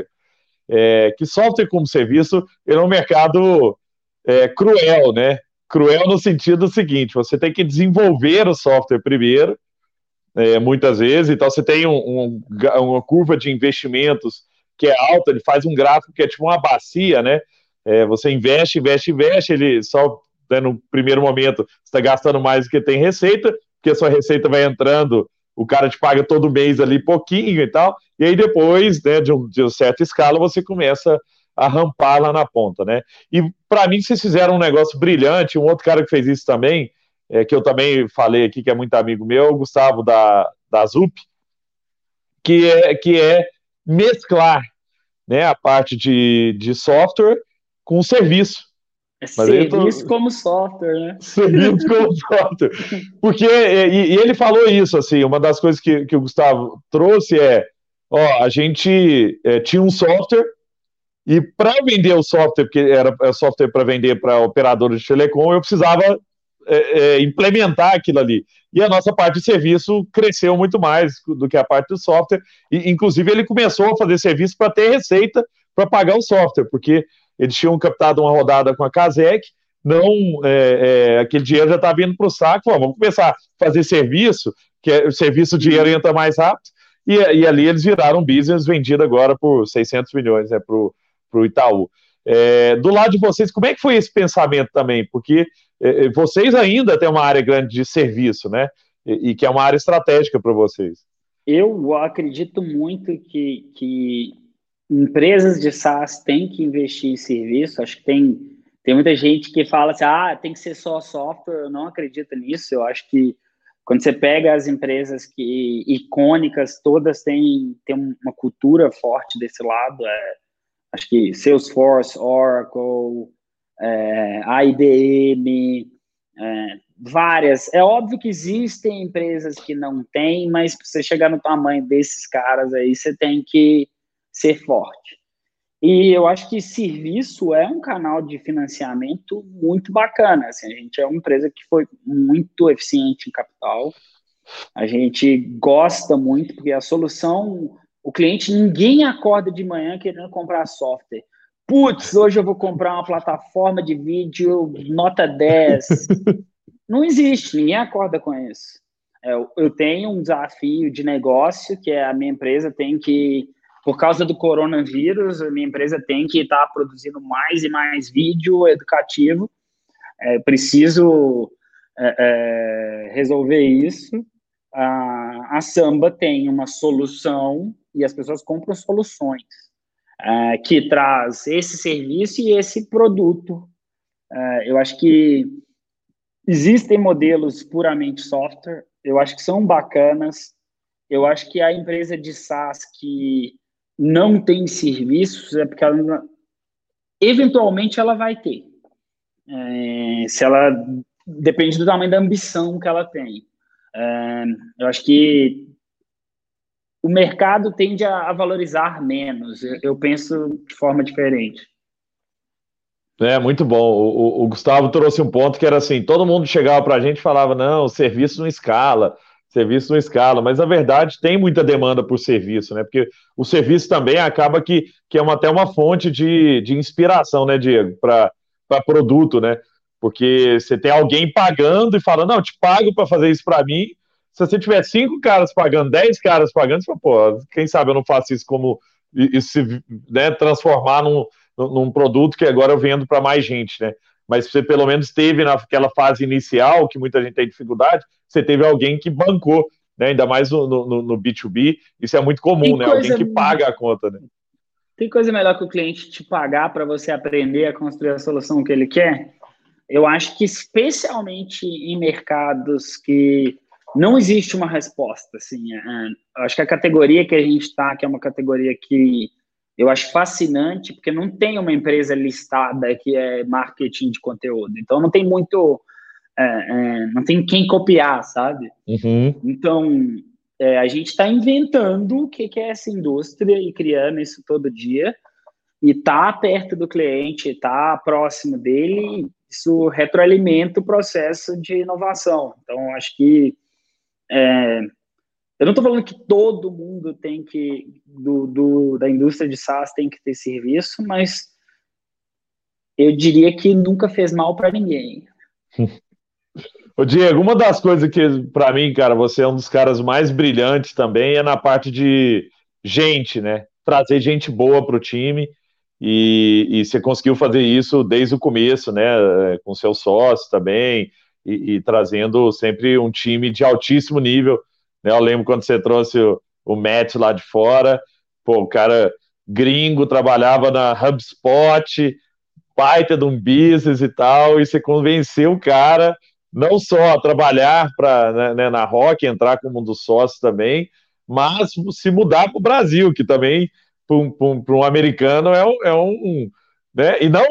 é, que software como serviço é um mercado é, cruel, né? Cruel no sentido seguinte, você tem que desenvolver o software primeiro, é, muitas vezes. Então, você tem um, um, uma curva de investimentos que é alta, ele faz um gráfico que é tipo uma bacia, né? É, você investe, investe, investe, ele só né, no primeiro momento está gastando mais do que tem receita, porque a sua receita vai entrando, o cara te paga todo mês ali pouquinho e tal, e aí depois, né, de, um, de uma certa escala, você começa a rampar lá na ponta, né? E para mim, vocês fizeram um negócio brilhante, um outro cara que fez isso também, é, que eu também falei aqui, que é muito amigo meu, o Gustavo da, da ZUP, que é, que é mesclar né, a parte de, de software com serviço. É serviço tô... como software, né? Serviço como software. Porque, e, e, ele falou isso, assim, uma das coisas que, que o Gustavo trouxe é, ó, a gente é, tinha um software, e para vender o software, porque era é software para vender para operadores de telecom, eu precisava é, é, implementar aquilo ali. E a nossa parte de serviço cresceu muito mais do que a parte do software. E, inclusive, ele começou a fazer serviço para ter receita para pagar o software, porque eles tinham captado uma rodada com a Casec, não é, é, aquele dinheiro já está vindo para o saco. vamos começar a fazer serviço, que é, o serviço o dinheiro entra mais rápido. E, e ali eles viraram business vendido agora por 600 milhões né, para o Itaú. É, do lado de vocês, como é que foi esse pensamento também? Porque é, é, vocês ainda têm uma área grande de serviço, né? E, e que é uma área estratégica para vocês. Eu acredito muito que, que empresas de SaaS têm que investir em serviço. Acho que tem, tem muita gente que fala assim: ah, tem que ser só software. Eu não acredito nisso. Eu acho que quando você pega as empresas que icônicas, todas têm, têm uma cultura forte desse lado. É, acho que Salesforce, Oracle, é, IBM, é, várias. É óbvio que existem empresas que não têm, mas para você chegar no tamanho desses caras aí, você tem que ser forte. E eu acho que serviço é um canal de financiamento muito bacana. Assim, a gente é uma empresa que foi muito eficiente em capital. A gente gosta muito, porque a solução o cliente, ninguém acorda de manhã querendo comprar software. Putz, hoje eu vou comprar uma plataforma de vídeo nota 10. Não existe, ninguém acorda com isso. É, eu tenho um desafio de negócio que é a minha empresa tem que, por causa do coronavírus, a minha empresa tem que estar tá produzindo mais e mais vídeo educativo. é preciso é, é, resolver isso. A, a Samba tem uma solução e as pessoas compram soluções é, que traz esse serviço e esse produto. É, eu acho que existem modelos puramente software, eu acho que são bacanas. Eu acho que a empresa de SaaS que não tem serviços é porque ela, eventualmente ela vai ter. É, se ela depende do tamanho da ambição que ela tem. É, eu acho que o mercado tende a, a valorizar menos. Eu, eu, penso de forma diferente. É, muito bom. O, o, o, Gustavo trouxe um ponto que era assim: todo mundo chegava para a gente e falava, não, o serviço não escala, serviço não escala, mas na verdade tem muita demanda por serviço, né? Porque o serviço também acaba que, que é uma, até uma fonte de, de inspiração, né, Diego, para produto, né? Porque você tem alguém pagando e falando, não, te pago para fazer isso para mim. Se você tiver cinco caras pagando, dez caras pagando, você fala, pô, quem sabe eu não faço isso como isso se né, transformar num, num produto que agora eu vendo para mais gente, né? Mas você pelo menos teve naquela fase inicial, que muita gente tem dificuldade, você teve alguém que bancou, né? Ainda mais no, no, no B2B, isso é muito comum, tem né? Alguém que paga a conta, né? Tem coisa melhor que o cliente te pagar para você aprender a construir a solução que ele quer? Eu acho que especialmente em mercados que não existe uma resposta, assim, é, é acho que a categoria que a gente está, que é uma categoria que eu acho fascinante, porque não tem uma empresa listada que é marketing de conteúdo, então não tem muito, é, é, não tem quem copiar, sabe? Uhum. Então, é, a gente está inventando o que, que, é essa indústria e criando isso todo dia, e tá perto do cliente, tá próximo dele, isso retroalimenta o processo de inovação. Então, acho que é, eu não estou falando que todo mundo tem que, do, do, da indústria de SaaS tem que ter serviço, mas eu diria que nunca fez mal para ninguém. Ô Diego, uma das coisas que, para mim, cara, você é um dos caras mais brilhantes também, é na parte de gente, né? Trazer gente boa para o time. E, e, você conseguiu fazer isso desde o começo, né? Com seu sócio também, e, e trazendo sempre um time de altíssimo nível. Né? Eu lembro quando você trouxe o, o Matt lá de fora, pô, o cara gringo, trabalhava na HubSpot, baita de um business e tal, e você convenceu o cara não só trabalhar para né, né, na Rock, entrar como um dos sócios também, mas se mudar para o Brasil, que também para um, americano é um, é um né? E não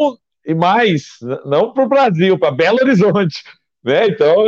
e mais, não para o Brasil, para Belo Horizonte, né? Então,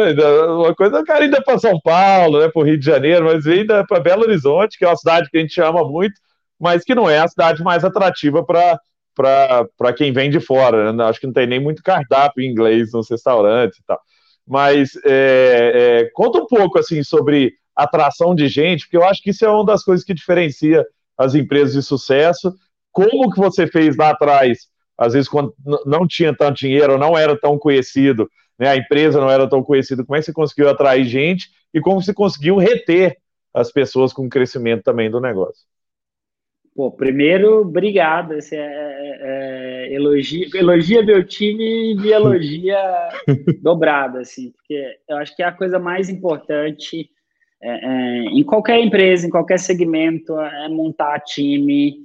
uma coisa é o cara ainda para São Paulo, né? Para o Rio de Janeiro, mas ainda para Belo Horizonte, que é uma cidade que a gente ama muito, mas que não é a cidade mais atrativa para para quem vem de fora. Né? Acho que não tem nem muito cardápio em inglês nos restaurantes e tal. Mas é, é, conta um pouco assim sobre atração de gente, porque eu acho que isso é uma das coisas que diferencia as empresas de sucesso. Como que você fez lá atrás, às vezes quando não tinha tanto dinheiro, não era tão conhecido, né, a empresa não era tão conhecida, como é que você conseguiu atrair gente e como você conseguiu reter as pessoas com o crescimento também do negócio? Pô, primeiro, obrigado. Esse é, é, é, elogia, elogia meu time e me elogia dobrado, assim, porque eu acho que é a coisa mais importante é, é, em qualquer empresa, em qualquer segmento, é montar time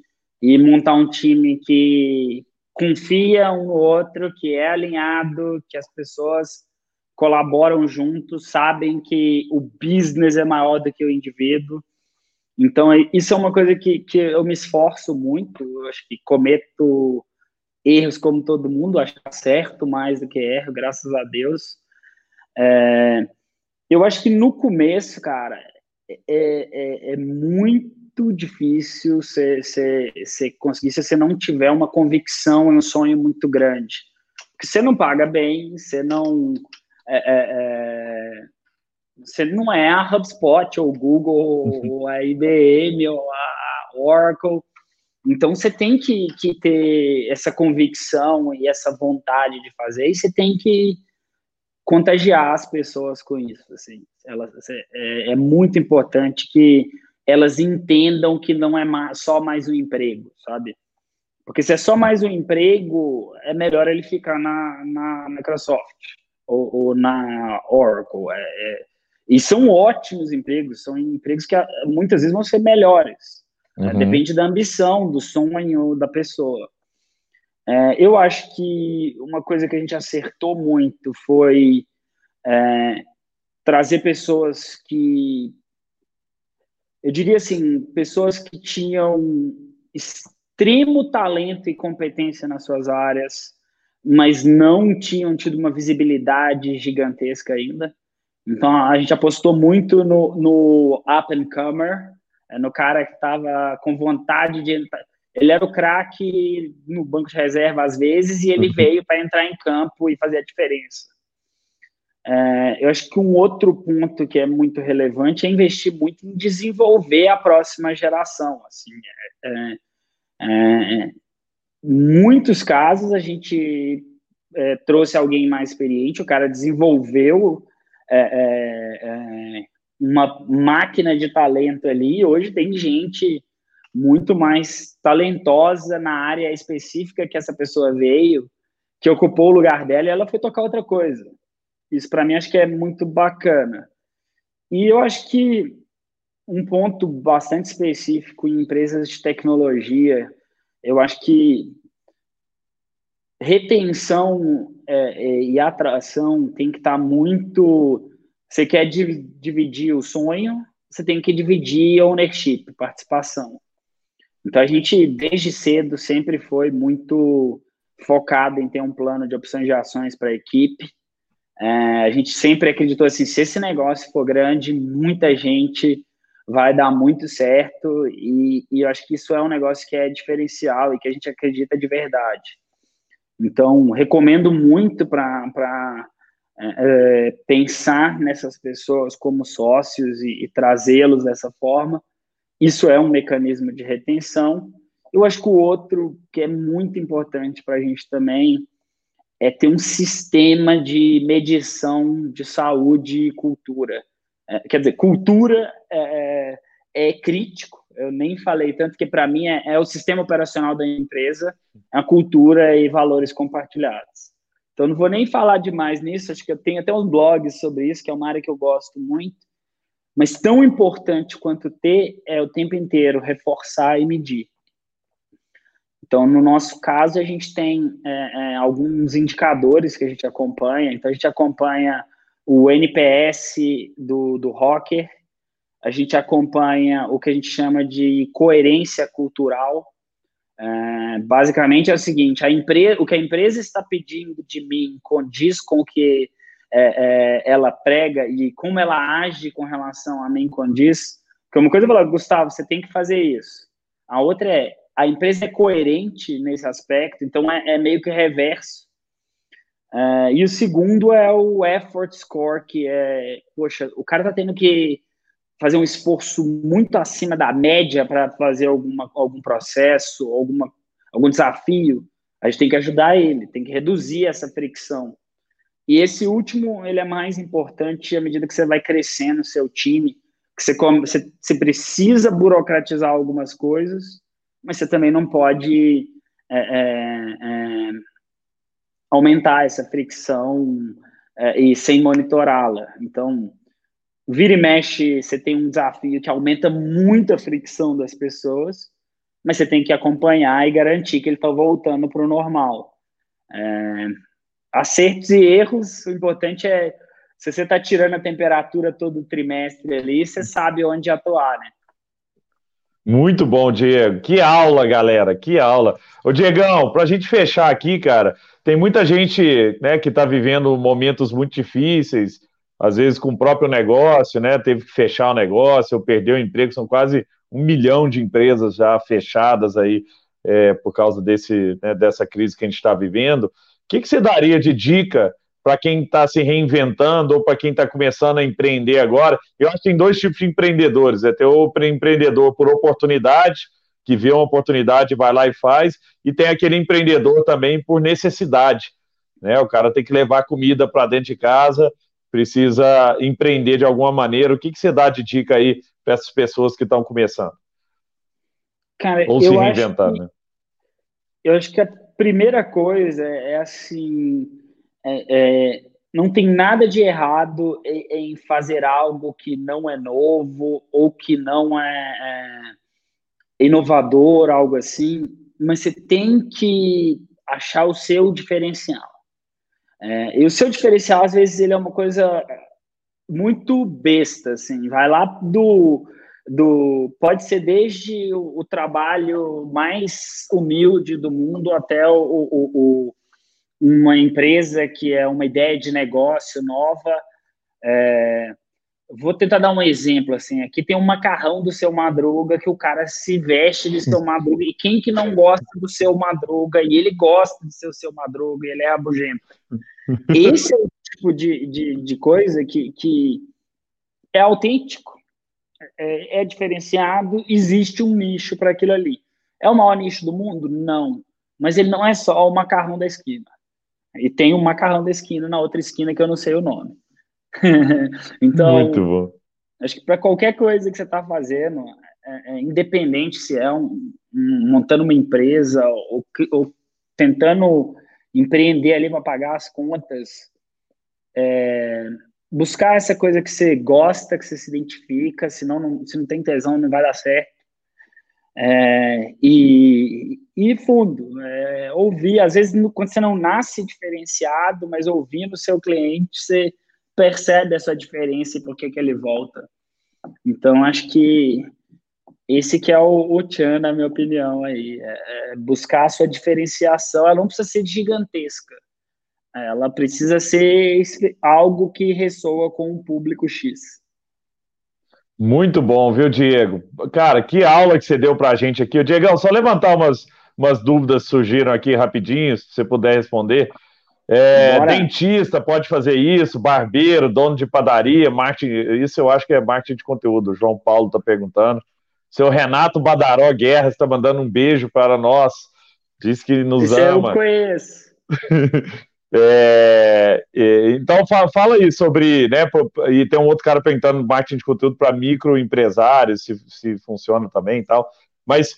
e montar um time que confia um no outro, que é alinhado, que as pessoas colaboram juntos, sabem que o business é maior do que o indivíduo. Então, isso é uma coisa que, que eu me esforço muito, eu acho que cometo erros como todo mundo, acho que acerto mais do que erro, graças a Deus. É, eu acho que no começo, cara, é, é, é muito difícil você, conseguir se você não tiver uma convicção e um sonho muito grande. Porque você não paga bem, você não. É, é, é você não é a HubSpot, ou Google, ou a IBM, ou a Oracle. Então, você tem que, que ter essa convicção e essa vontade de fazer, e você tem que contagiar as pessoas com isso. Assim. Elas, é, é muito importante que elas entendam que não é só mais um emprego, sabe? Porque se é só mais um emprego, é melhor ele ficar na, na Microsoft ou, ou na Oracle. É, é, e são ótimos empregos, são empregos que ah, muitas vezes vão ser melhores. Né? Uhum. Depende da ambição, do sonho da pessoa. É, eu acho que uma coisa que a gente acertou muito foi é, trazer pessoas que, eu diria assim, pessoas que tinham extremo talento e competência nas suas áreas, mas não tinham tido uma visibilidade gigantesca ainda. Então a gente apostou muito no, no up and comer, no cara que estava com vontade de ele era o craque no banco de reserva às vezes e ele uhum. veio para entrar em campo e fazer a diferença. É, eu acho que um outro ponto que é muito relevante é investir muito em desenvolver a próxima geração. Assim, é, é, é muitos casos a gente é, trouxe alguém mais experiente, o cara desenvolveu é, uma máquina de talento ali. Hoje tem gente muito mais talentosa na área específica que essa pessoa veio, que ocupou o lugar dela e ela foi tocar outra coisa. Isso para mim acho que é muito bacana. E eu acho que um ponto bastante específico em empresas de tecnologia, eu acho que retenção é, é, e atração tem que estar tá muito. Você quer dividir o sonho, você tem que dividir ownership, participação. Então, a gente, desde cedo, sempre foi muito focado em ter um plano de opções de ações para a equipe. É, a gente sempre acreditou assim, se esse negócio for grande, muita gente vai dar muito certo e, e eu acho que isso é um negócio que é diferencial e que a gente acredita de verdade. Então, recomendo muito para é, é, pensar nessas pessoas como sócios e, e trazê-los dessa forma, isso é um mecanismo de retenção. Eu acho que o outro que é muito importante para a gente também é ter um sistema de medição de saúde e cultura. É, quer dizer, cultura é, é, é crítico, eu nem falei tanto que para mim é, é, o sistema operacional da empresa, a cultura e valores compartilhados. Então não vou nem falar demais nisso, acho que eu tenho até uns blogs sobre isso, que é uma área que eu gosto muito. Mas tão importante quanto ter é o tempo inteiro reforçar e medir. Então, no nosso caso, a gente tem é, é, alguns indicadores que a gente acompanha. Então, a gente acompanha o NPS do, do Rocker, a gente acompanha o que a gente chama de coerência cultural. É, basicamente é o seguinte: a empresa, o que a empresa está pedindo de mim condiz com o que é, é, ela prega e como ela age com relação a mim condiz. Porque uma coisa é falar, Gustavo, você tem que fazer isso. A outra é, a empresa é coerente nesse aspecto, então é, é meio que reverso. Uh, e o segundo é o effort score, que é, poxa, o cara tá tendo que fazer um esforço muito acima da média para fazer alguma, algum processo, alguma, algum desafio. A gente tem que ajudar ele, tem que reduzir essa fricção. E esse último, ele é mais importante à medida que você vai crescendo o seu time, que você, você, você precisa burocratizar algumas coisas, mas você também não pode é, é, é, aumentar essa fricção é, e sem monitorá-la. Então, vira e mexe, você tem um desafio que aumenta muito a fricção das pessoas, mas você tem que acompanhar e garantir que ele está voltando para o normal. É, acertos e erros, o importante é se você está tirando a temperatura todo trimestre ali, você sabe onde atuar, né? Muito bom, Diego. Que aula, galera, que aula. Ô, Diegão, para a gente fechar aqui, cara, tem muita gente né, que está vivendo momentos muito difíceis, às vezes com o próprio negócio, né? Teve que fechar o negócio, ou perdeu o emprego, são quase um milhão de empresas já fechadas aí é, por causa desse, né, dessa crise que a gente está vivendo que, que você daria de dica para quem está se reinventando ou para quem está começando a empreender agora? Eu acho que tem dois tipos de empreendedores: é ter o empreendedor por oportunidade, que vê uma oportunidade, vai lá e faz, e tem aquele empreendedor também por necessidade. Né? O cara tem que levar comida para dentro de casa, precisa empreender de alguma maneira. O que, que você dá de dica aí para essas pessoas que estão começando? Cara, ou se reinventando, né? eu acho que a primeira coisa é, é assim, é, é, não tem nada de errado em, em, fazer algo que não é novo ou que não é, é inovador, algo assim, mas você tem que achar o seu diferencial. É, e o seu diferencial, às vezes, ele é uma coisa muito besta, assim, vai lá do, do pode ser desde o, o trabalho mais humilde do mundo até o, o, o, uma empresa que é uma ideia de negócio nova. É, vou tentar dar um exemplo, assim, aqui tem um macarrão do seu Madruga que o cara se veste de seu Madruga, e quem que não gosta do seu Madruga, e ele gosta de ser o seu Madruga, e ele é rabugento. Esse é o tipo de, de, de coisa que, que é autêntico, é, é diferenciado, existe um nicho para aquilo ali. É o maior nicho do mundo? Não. Mas ele não é só o macarrão da esquina. E tem um macarrão da esquina na outra esquina que eu não sei o nome. então, Muito bom. acho que para qualquer coisa que você está fazendo, é, é, independente se é um, um, montando uma empresa ou, ou tentando empreender ali para pagar as contas, é, buscar essa coisa que você gosta, que você se identifica, senão não, se não tem tesão não vai dar certo. É, e, e fundo, é, ouvir, às vezes quando você não nasce diferenciado, mas ouvindo o seu cliente, você percebe essa diferença e por que, que ele volta. Então, acho que esse que é o, o Tchan, na minha opinião, aí, é, é buscar a sua diferenciação, ela não precisa ser gigantesca, ela precisa ser algo que ressoa com o público X. Muito bom, viu, Diego? Cara, que aula que você deu para a gente aqui. Diegão, só levantar umas, umas dúvidas surgiram aqui rapidinho, se você puder responder. É, dentista pode fazer isso, barbeiro, dono de padaria, marketing, isso eu acho que é marketing de conteúdo. O João Paulo está perguntando. Seu Renato Badaró Guerra está mandando um beijo para nós. Diz que nos ama. Eu conheço. É, é, então fala, fala, aí sobre, né? E tem um outro cara perguntando marketing de conteúdo para microempresários, se, se funciona também e tal. Mas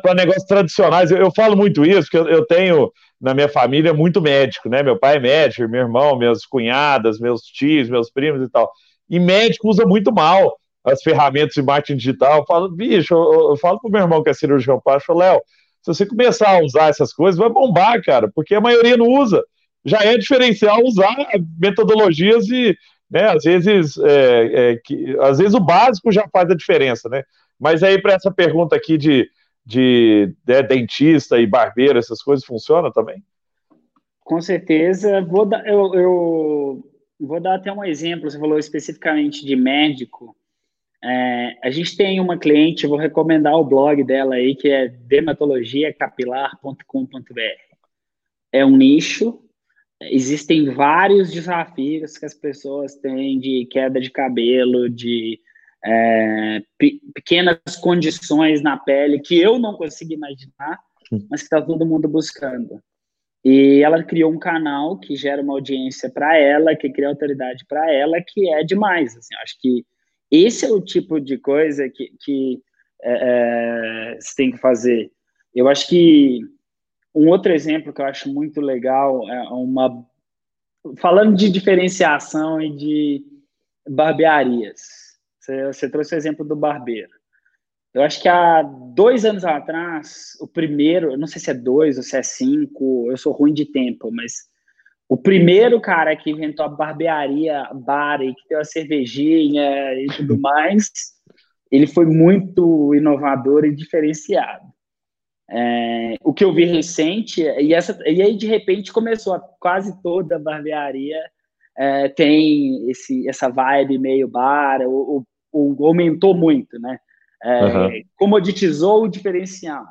para negócios tradicionais, eu, eu, falo muito isso, porque eu, eu, tenho na minha família muito médico, né? Meu pai é médico, meu irmão, minhas cunhadas, meus tios, meus primos e tal. E médico usa muito mal as ferramentas de marketing digital. Eu falo, bicho, eu, eu falo pro meu irmão que é cirurgião plástico, Léo, se você começar a usar essas coisas, vai bombar, cara, porque a maioria não usa já é diferencial usar metodologias e, né, às vezes, é, é, que, às vezes o básico já faz a diferença, né? Mas aí para essa pergunta aqui de, de, né, dentista e barbeiro, essas coisas funcionam também? Com certeza. Vou dar, eu, eu vou dar até um exemplo. Você falou especificamente de médico. É, a gente tem uma cliente, vou recomendar o blog dela aí, que é dermatologiacapilar.com.br. É um nicho, existem vários desafios que as pessoas têm de queda de cabelo, de é, pequenas condições na pele que eu não consigo imaginar, mas que está todo mundo buscando. E ela criou um canal que gera uma audiência para ela, que cria autoridade para ela, que é demais. Assim, acho que esse é o tipo de coisa que, que é, é, você tem que fazer. Eu acho que um outro exemplo que eu acho muito legal é uma. Falando de diferenciação e de barbearias. Você, você trouxe o exemplo do barbeiro. Eu acho que há dois anos atrás, o primeiro, não sei se é dois ou se é cinco, eu sou ruim de tempo, mas o primeiro cara que inventou a barbearia bar e que deu a cervejinha e tudo mais, ele foi muito inovador e diferenciado. É, o que eu vi recente, e, essa, e aí de repente começou a, quase toda a barbearia é, tem esse, essa vibe meio bar, ou, ou, aumentou muito, né? É, uhum. Comoditizou o diferencial.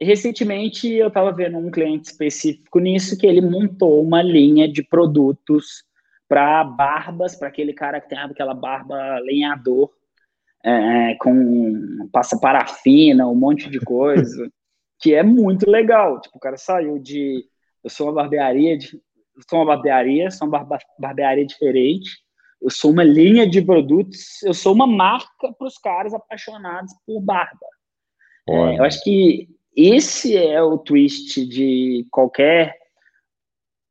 Recentemente eu estava vendo um cliente específico nisso que ele montou uma linha de produtos para barbas, para aquele cara que tem aquela barba lenhador, é, com passa parafina, um monte de coisa, que é muito legal. Tipo, o cara saiu de eu sou uma barbearia, de, sou uma barbearia, sou uma barba, barbearia diferente, eu sou uma linha de produtos, eu sou uma marca para os caras apaixonados por barba. É, eu acho que esse é o twist de qualquer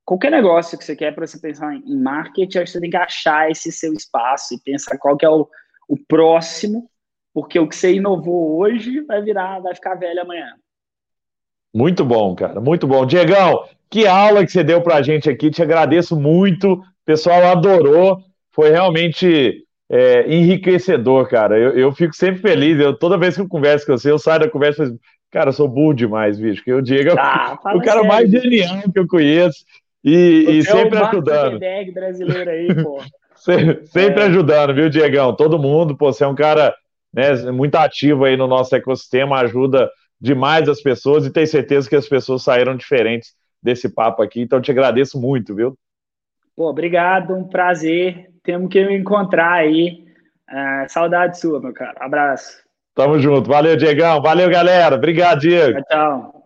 qualquer negócio que você quer para você pensar em marketing, você tem que achar esse seu espaço e pensar qual que é o, o próximo, porque o que você inovou hoje vai virar, vai ficar velho amanhã. Muito bom, cara, muito bom. Diegão, que aula que você deu para a gente aqui, te agradeço muito, o pessoal adorou, foi realmente é, enriquecedor, cara. Eu, eu, fico sempre feliz, eu, toda vez que eu converso com você, eu saio da conversa e falo, cara, eu sou burro demais, bicho, porque o Diego ah, é o, cara sério. mais genial que eu conheço e, e sempre é ajudando. brasileiro aí, pô. sempre é. ajudando, viu, Diegão? Todo mundo, pô, você é um cara né, muito ativo aí no nosso ecossistema, ajuda demais as pessoas e tenho certeza que as pessoas saíram diferentes desse papo aqui, então te agradeço muito, viu? Pô, obrigado, um prazer. Temos que me encontrar aí. Uh, saudade sua, meu cara. Abraço. Tamo junto. Valeu, Diegão. Valeu, galera. Obrigado, Diego. Tchau, tchau.